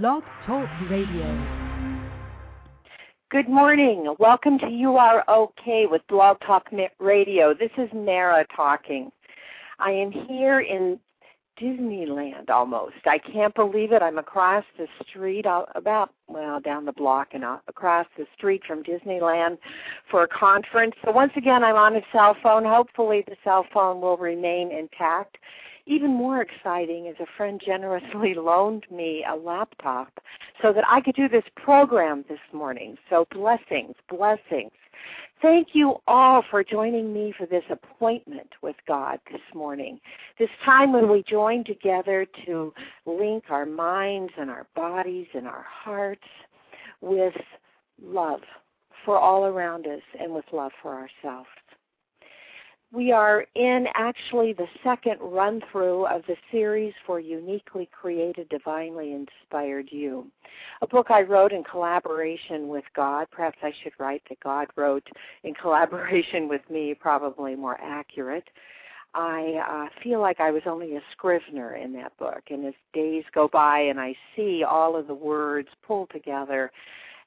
Blog Talk Radio. Good morning. Welcome to You Are Okay with Blog Talk Radio. This is Mara talking. I am here in Disneyland almost. I can't believe it. I'm across the street, uh, about, well, down the block and uh, across the street from Disneyland for a conference. So once again, I'm on a cell phone. Hopefully, the cell phone will remain intact. Even more exciting is a friend generously loaned me a laptop so that I could do this program this morning. So blessings, blessings. Thank you all for joining me for this appointment with God this morning. This time when we join together to link our minds and our bodies and our hearts with love for all around us and with love for ourselves. We are in actually the second run through of the series for Uniquely Created, Divinely Inspired You, a book I wrote in collaboration with God. Perhaps I should write that God wrote in collaboration with me, probably more accurate. I uh, feel like I was only a scrivener in that book, and as days go by and I see all of the words pulled together,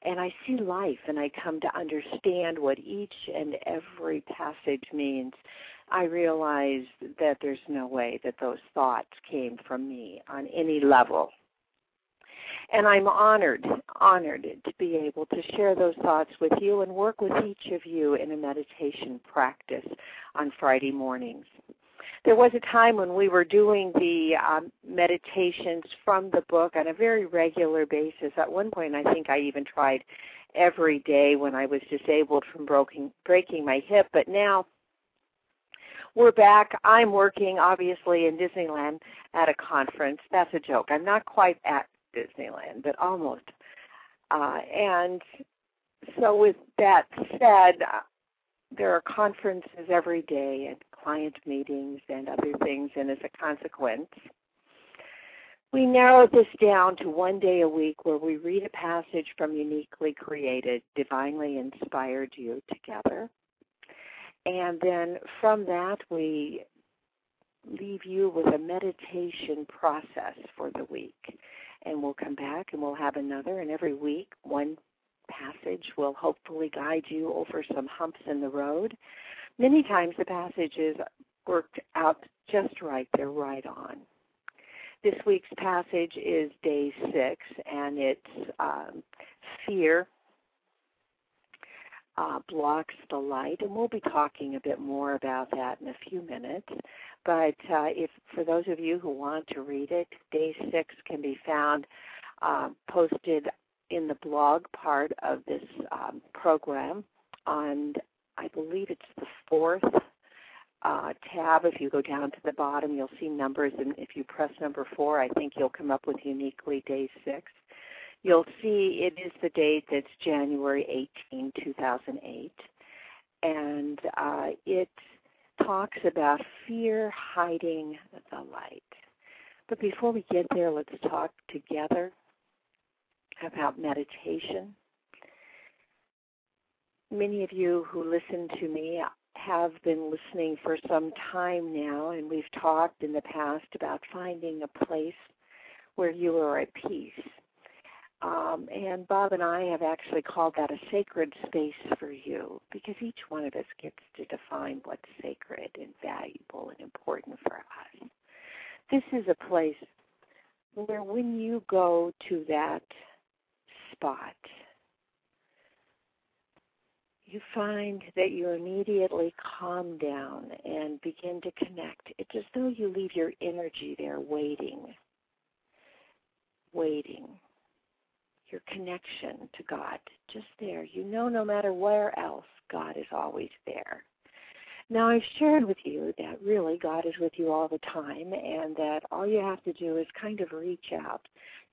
and I see life and I come to understand what each and every passage means, I realize that there's no way that those thoughts came from me on any level. And I'm honored, honored to be able to share those thoughts with you and work with each of you in a meditation practice on Friday mornings there was a time when we were doing the um, meditations from the book on a very regular basis. At one point, I think I even tried every day when I was disabled from breaking breaking my hip. But now we're back. I'm working obviously in Disneyland at a conference. That's a joke. I'm not quite at Disneyland, but almost. Uh, and so, with that said, uh, there are conferences every day and client meetings and other things, and as a consequence, we narrowed this down to one day a week where we read a passage from Uniquely Created, Divinely Inspired You together. And then from that, we leave you with a meditation process for the week. And we'll come back and we'll have another, and every week, one passage will hopefully guide you over some humps in the road Many times the passages worked out just right, they're right on. This week's passage is day six, and it's um, fear uh, blocks the light, and we'll be talking a bit more about that in a few minutes. But uh, if for those of you who want to read it, day six can be found uh, posted in the blog part of this um, program on I believe it's the fourth uh, tab. If you go down to the bottom, you'll see numbers, and if you press number four, I think you'll come up with uniquely day six. You'll see it is the date that's January 18, 2008, and uh, it talks about fear hiding the light. But before we get there, let's talk together about meditation many of you who listen to me have been listening for some time now, and we've talked in the past about finding a place where you are at peace. Um, and Bob and I have actually called that a sacred space for you because each one of us gets to define what's sacred and valuable and important for us. This is a place where when you go to that spot, you find that you immediately calm down and begin to connect. It's as though you leave your energy there waiting, waiting. Your connection to God, just there. You know, no matter where else, God is always there. Now, I've shared with you that really God is with you all the time, and that all you have to do is kind of reach out.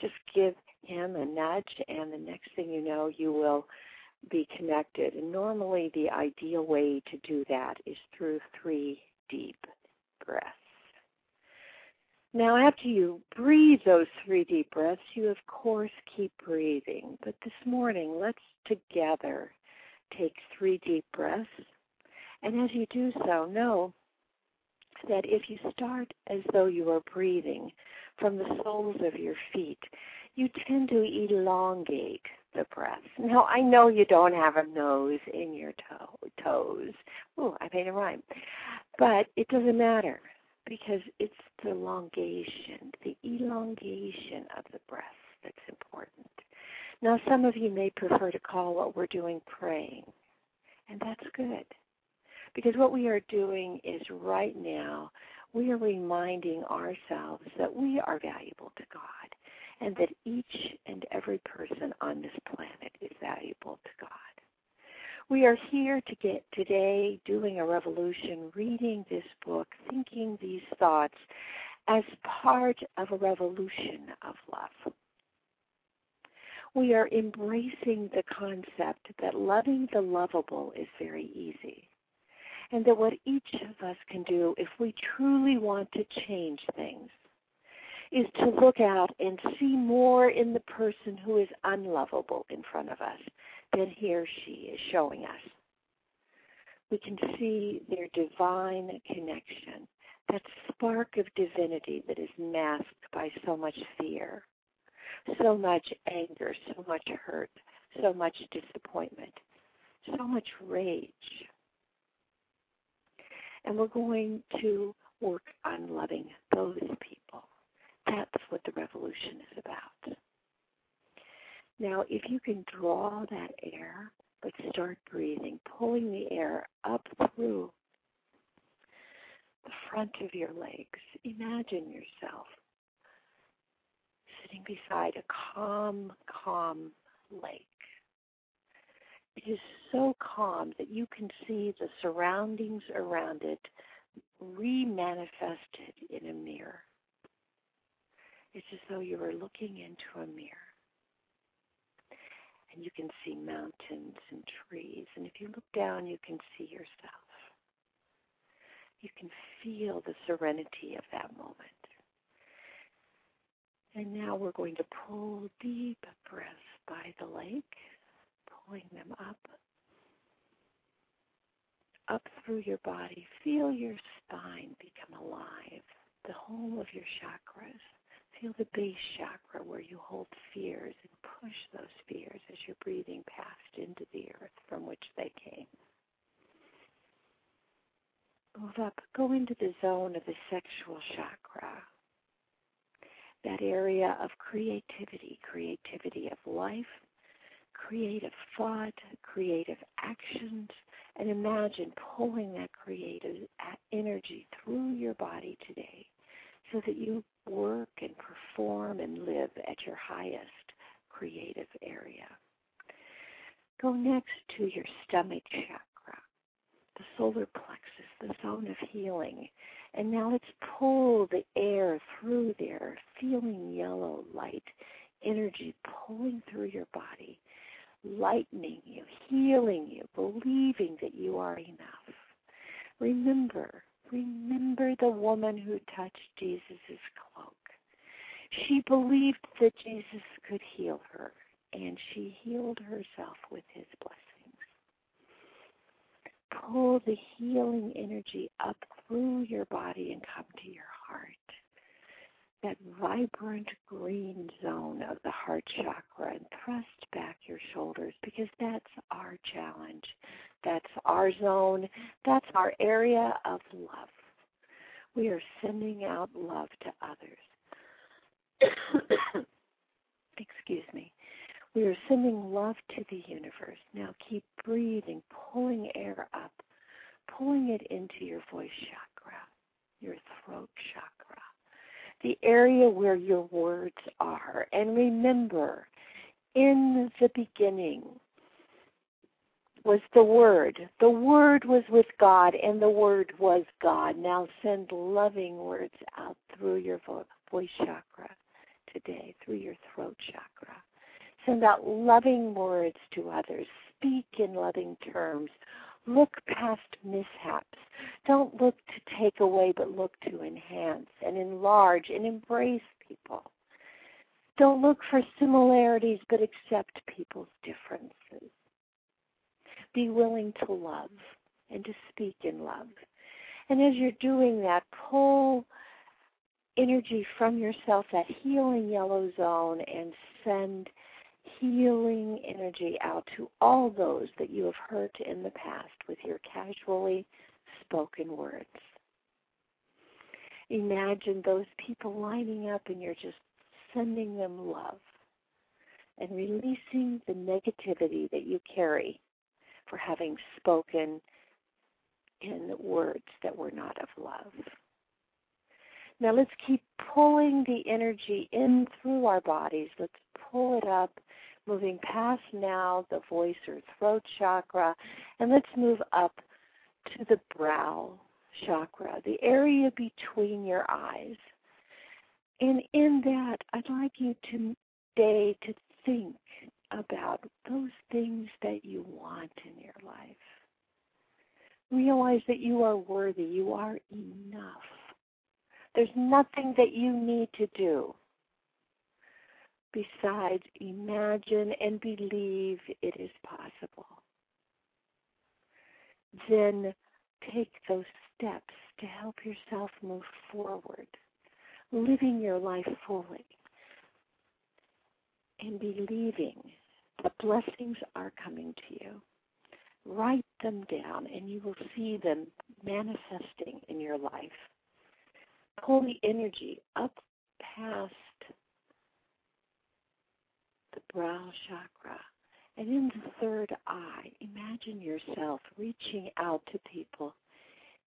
Just give Him a nudge, and the next thing you know, you will be connected. And normally, the ideal way to do that is through three deep breaths. Now, after you breathe those three deep breaths, you of course keep breathing. But this morning, let's together take three deep breaths. And as you do so, know that if you start as though you are breathing from the soles of your feet, you tend to elongate the breath. Now, I know you don't have a nose in your toe, toes. Oh, I made a rhyme. But it doesn't matter because it's the elongation, the elongation of the breath that's important. Now, some of you may prefer to call what we're doing praying, and that's good. Because what we are doing is right now, we are reminding ourselves that we are valuable to God and that each and every person on this planet is valuable to God. We are here to get today doing a revolution, reading this book, thinking these thoughts as part of a revolution of love. We are embracing the concept that loving the lovable is very easy. And that what each of us can do if we truly want to change things is to look out and see more in the person who is unlovable in front of us than he or she is showing us. We can see their divine connection, that spark of divinity that is masked by so much fear, so much anger, so much hurt, so much disappointment, so much rage. And we're going to work on loving those people. That's what the revolution is about. Now, if you can draw that air, but start breathing, pulling the air up through the front of your legs. Imagine yourself sitting beside a calm, calm lake. It is so calm that you can see the surroundings around it remanifested in a mirror. It's as though you were looking into a mirror. And you can see mountains and trees. And if you look down, you can see yourself. You can feel the serenity of that moment. And now we're going to pull deep breaths by the lake, pulling them up, up through your body. Feel your spine become alive, the whole of your chakras. Feel the base chakra where you hold fears and push those fears as you're breathing past into the earth from which they came. Move up, go into the zone of the sexual chakra. That area of creativity, creativity of life, creative thought, creative actions, and imagine pulling that creative energy through your body today so that you work and perform and live at your highest creative area. Go next to your stomach chakra, the solar plexus, the zone of healing. And now let's pull the air through there, feeling yellow light energy pulling through your body, lightening you, healing you, believing that you are enough. Remember, remember the woman who touched Jesus' cloak. She believed that Jesus could heal her, and she healed herself with his blessings. Pull the healing energy up through your body and come to your heart. That vibrant green zone of the heart chakra and thrust back your shoulders because that's our challenge. That's our zone. That's our area of love. We are sending out love to others. Excuse me. We are sending love to the universe. Now keep breathing, pulling air up, pulling it into your voice chakra, your throat chakra, the area where your words are. And remember, in the beginning, was the Word. The Word was with God, and the Word was God. Now send loving words out through your voice chakra today, through your throat chakra. Send out loving words to others. Speak in loving terms. Look past mishaps. Don't look to take away, but look to enhance and enlarge and embrace people. Don't look for similarities, but accept people's differences be willing to love and to speak in love. And as you're doing that, pull energy from yourself, that healing yellow zone, and send healing energy out to all those that you have hurt in the past with your casually spoken words. Imagine those people lining up and you're just sending them love and releasing the negativity that you carry for having spoken in words that were not of love. Now let's keep pulling the energy in through our bodies. Let's pull it up, moving past now the voice or throat chakra, and let's move up to the brow chakra, the area between your eyes. And in that, I'd like you today to think about those things that you want in your life. Realize that you are worthy, you are enough. There's nothing that you need to do besides imagine and believe it is possible. Then take those steps to help yourself move forward, living your life fully and believing the blessings are coming to you. Write them down and you will see them manifesting in your life. Pull the energy up past the brow chakra and in the third eye, imagine yourself reaching out to people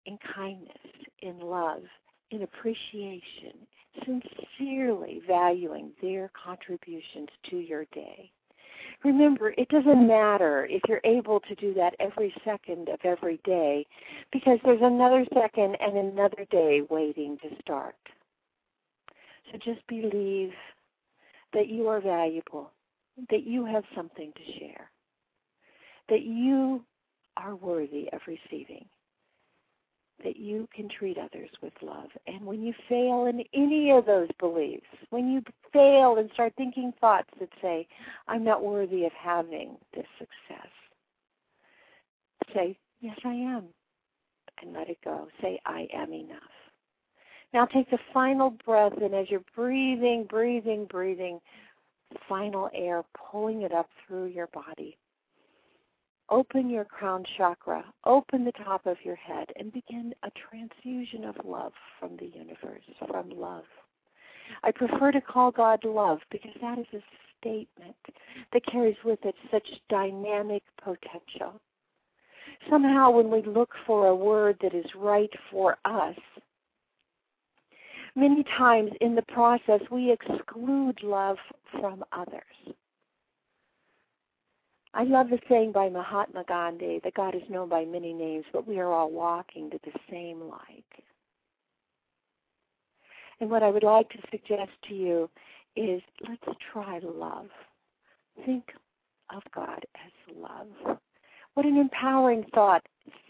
in kindness, in love, in appreciation, sincerely valuing their contributions to your day. Remember, it doesn't matter if you're able to do that every second of every day because there's another second and another day waiting to start. So just believe that you are valuable, that you have something to share, that you are worthy of receiving that you can treat others with love. And when you fail in any of those beliefs, when you fail and start thinking thoughts that say, I'm not worthy of having this success, say, Yes, I am. And let it go. Say, I am enough. Now take the final breath, and as you're breathing, breathing, breathing, final air, pulling it up through your body open your crown chakra, open the top of your head, and begin a transfusion of love from the universe, from love. I prefer to call God love because that is a statement that carries with it such dynamic potential. Somehow, when we look for a word that is right for us, many times in the process we exclude love from others. I love the saying by Mahatma Gandhi that God is known by many names, but we are all walking to the same light. And what I would like to suggest to you is let's try love. Think of God as love. What an empowering thought.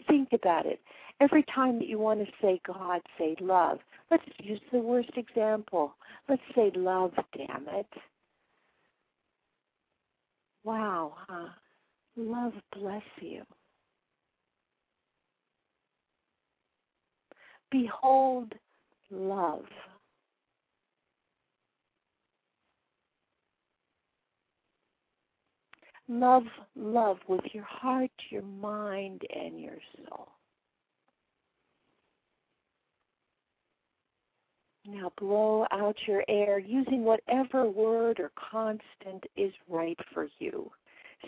Think about it. Every time that you want to say God, say love. Let's use the worst example. Let's say love, damn it. Wow, huh? Love bless you. Behold love. Love, love with your heart, your mind, and your soul. Now blow out your air using whatever word or constant is right for you.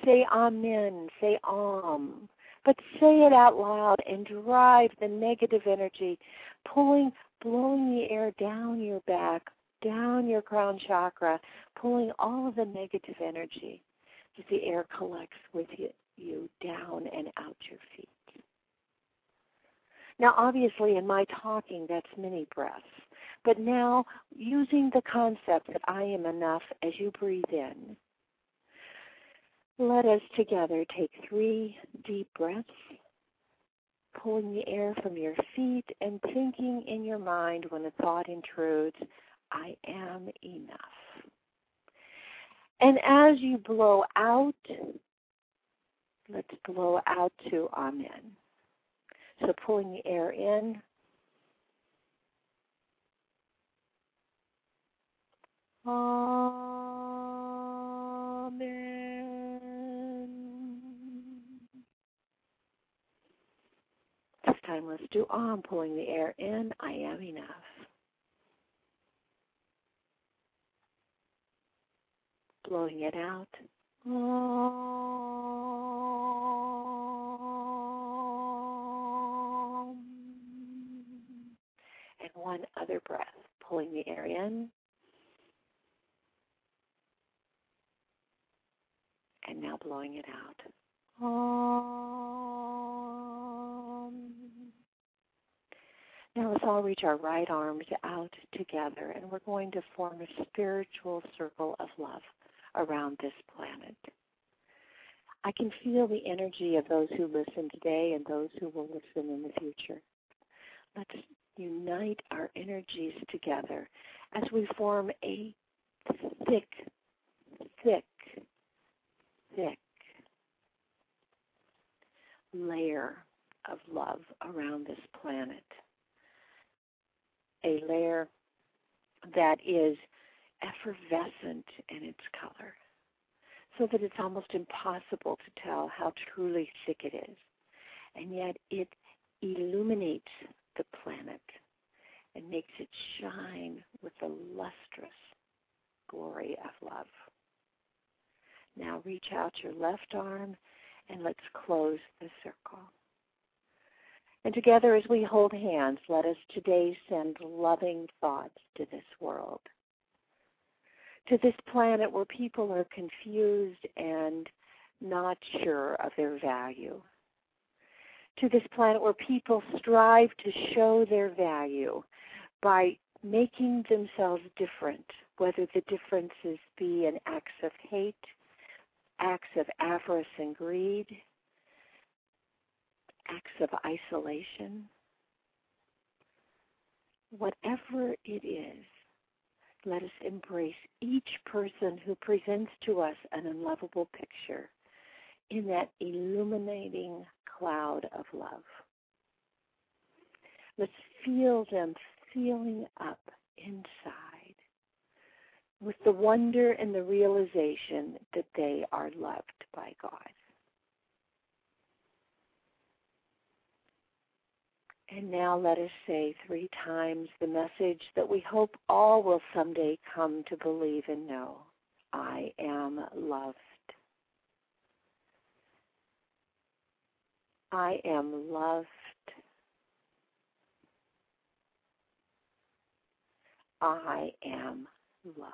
Say amen, say om. But say it out loud and drive the negative energy, pulling, blowing the air down your back, down your crown chakra, pulling all of the negative energy as the air collects with you, you down and out your feet. Now, obviously, in my talking, that's many breaths. But now, using the concept that I am enough as you breathe in, let us together take three deep breaths, pulling the air from your feet and thinking in your mind when a thought intrudes, I am enough. And as you blow out, let's blow out to Amen. So pulling the air in Amen. This time let's do Om, pulling the air in. I am enough. Blowing it out. And one other breath, pulling the air in. And now blowing it out. Om. Now let's all reach our right arms out together and we're going to form a spiritual circle of love around this planet. I can feel the energy of those who listen today and those who will listen in the future. Let's unite our energies together as we form a thick, thick, thick layer of love around this planet. A layer that is effervescent in its color, so that it's almost impossible to tell how truly thick it is. And yet it illuminates the planet and makes it shine with the lustrous glory of love. Now reach out your left arm and let's close the circle. And together, as we hold hands, let us today send loving thoughts to this world, to this planet where people are confused and not sure of their value, to this planet where people strive to show their value by making themselves different, whether the differences be in acts of hate acts of avarice and greed, acts of isolation, whatever it is, let us embrace each person who presents to us an unlovable picture in that illuminating cloud of love. Let's feel them feeling up inside with the wonder and the realization that they are loved by God. And now let us say three times the message that we hope all will someday come to believe and know I am loved. I am loved. I am loved.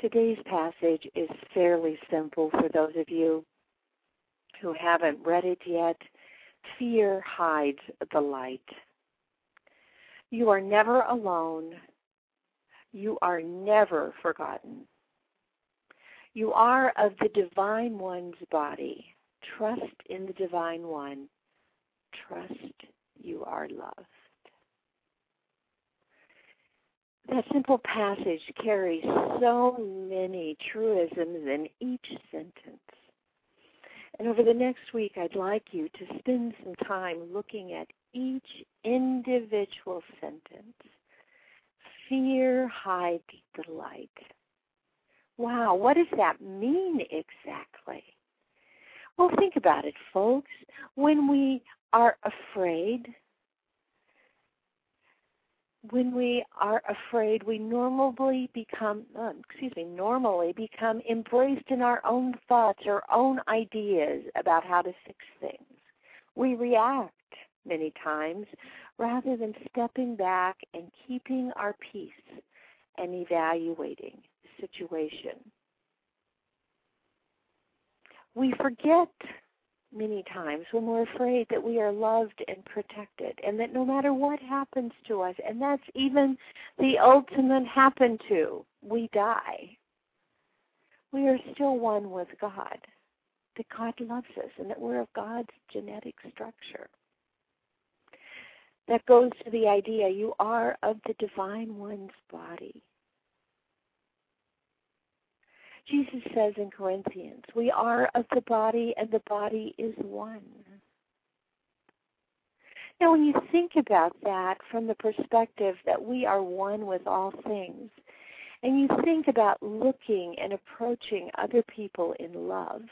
Today's passage is fairly simple for those of you who haven't read it yet. Fear hides the light. You are never alone. You are never forgotten. You are of the Divine One's body. Trust in the Divine One. Trust you are loved. that simple passage carries so many truisms in each sentence. And over the next week, I'd like you to spend some time looking at each individual sentence. Fear hides the light. Wow, what does that mean exactly? Well, think about it, folks. When we are afraid, when we are afraid, we normally become, uh, excuse me, normally become embraced in our own thoughts, our own ideas about how to fix things. We react many times rather than stepping back and keeping our peace and evaluating the situation. We forget many times when we're afraid that we are loved and protected and that no matter what happens to us, and that's even the ultimate happen to, we die. We are still one with God, that God loves us and that we're of God's genetic structure. That goes to the idea you are of the divine one's body. Jesus says in Corinthians, we are of the body and the body is one. Now, when you think about that from the perspective that we are one with all things, and you think about looking and approaching other people in love,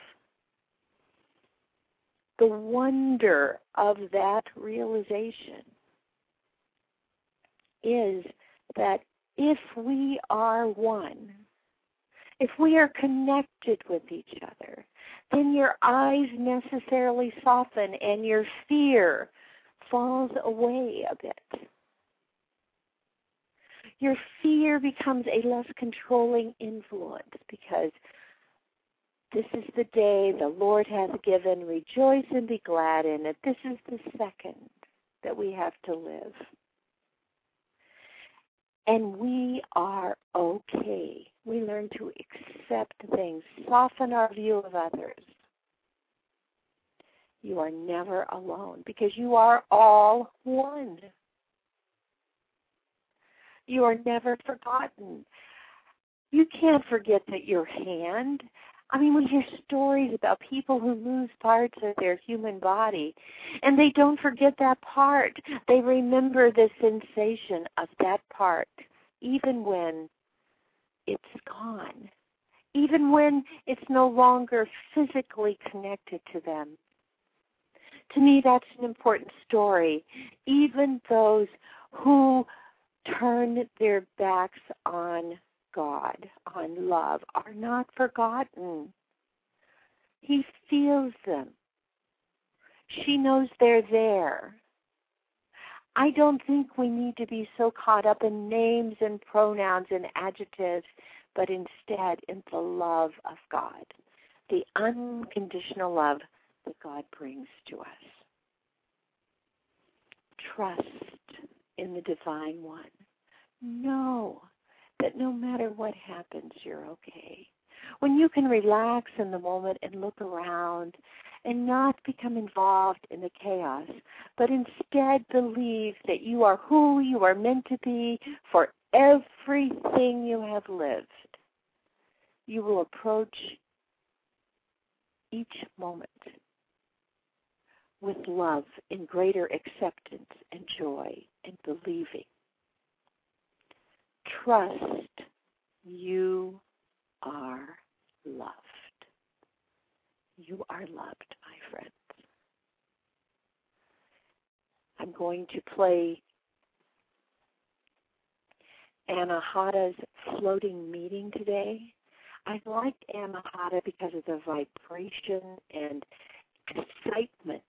the wonder of that realization is that if we are one, if we are connected with each other, then your eyes necessarily soften and your fear falls away a bit. Your fear becomes a less controlling influence because this is the day the Lord hath given. Rejoice and be glad in it. This is the second that we have to live. And we are okay. We learn to accept things, soften our view of others. You are never alone because you are all one. You are never forgotten. You can't forget that your hand I mean, we hear stories about people who lose parts of their human body, and they don't forget that part. They remember the sensation of that part, even when it's gone, even when it's no longer physically connected to them. To me, that's an important story. Even those who turn their backs on God, on love, are not forgotten. He feels them. She knows they're there. I don't think we need to be so caught up in names and pronouns and adjectives, but instead in the love of God, the unconditional love that God brings to us. Trust in the Divine One. Know that no matter what happens, you're okay. When you can relax in the moment and look around and not become involved in the chaos, but instead believe that you are who you are meant to be for everything you have lived, you will approach each moment with love in greater acceptance and joy and believing trust you are loved. You are loved, my friends. I'm going to play Anahata's floating meeting today. I liked Anahata because of the vibration and excitement,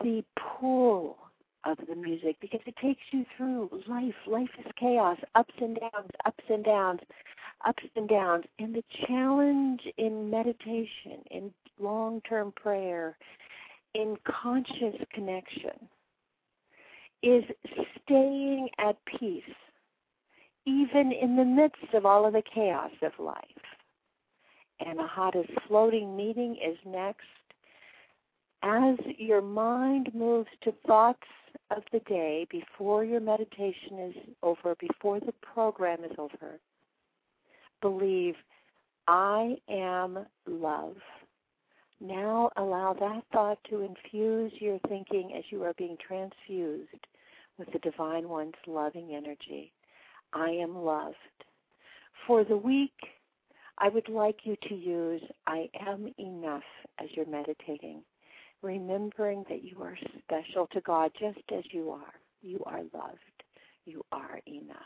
the pull of the music because it takes you through life. Life is chaos, ups and downs, ups and downs, ups and downs. And the challenge in meditation, in long term prayer, in conscious connection is staying at peace, even in the midst of all of the chaos of life. Anahata's floating meeting is next. As your mind moves to thoughts of the day before your meditation is over, before the program is over, believe, I am love. Now allow that thought to infuse your thinking as you are being transfused with the Divine One's loving energy. I am loved. For the week, I would like you to use I am enough as you're meditating remembering that you are special to God just as you are. You are loved. You are enough.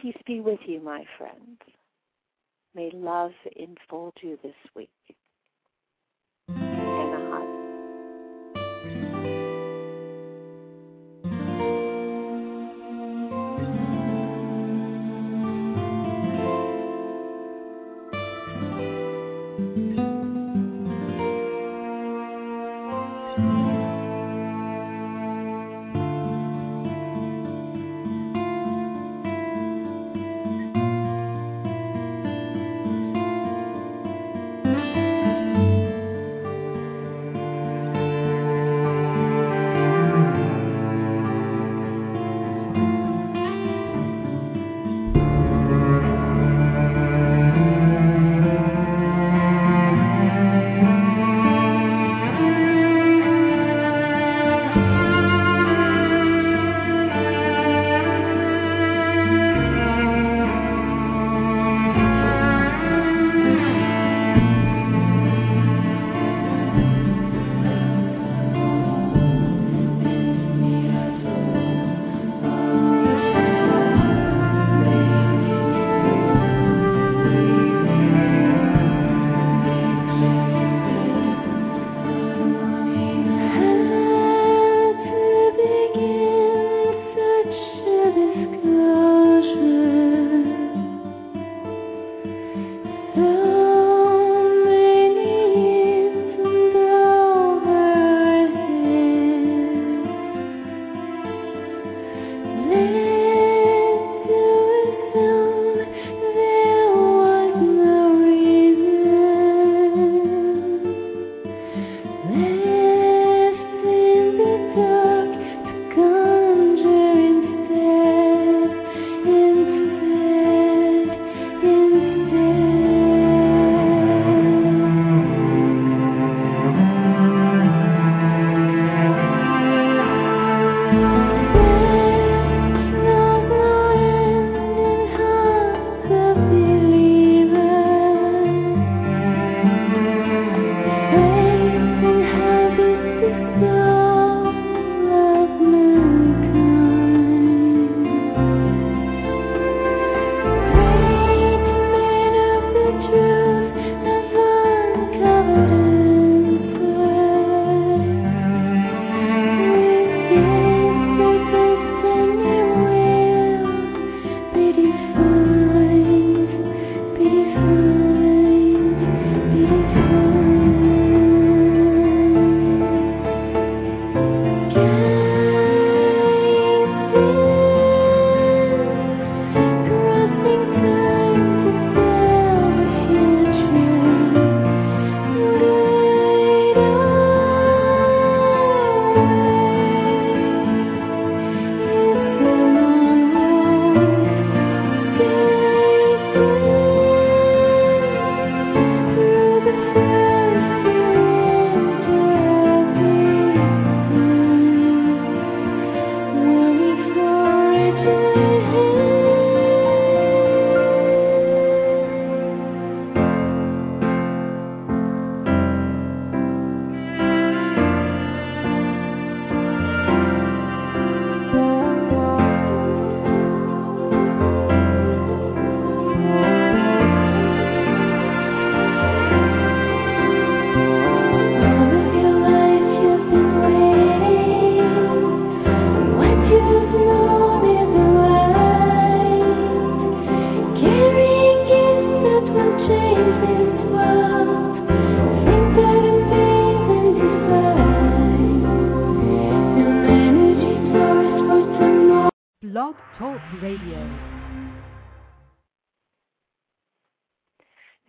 Peace be with you, my friends. May love enfold you this week.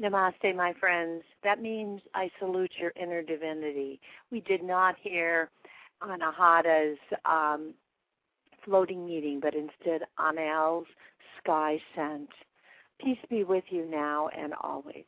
Namaste, my friends. That means I salute your inner divinity. We did not hear Anahata's um, floating meeting, but instead Anel's sky scent. Peace be with you now and always.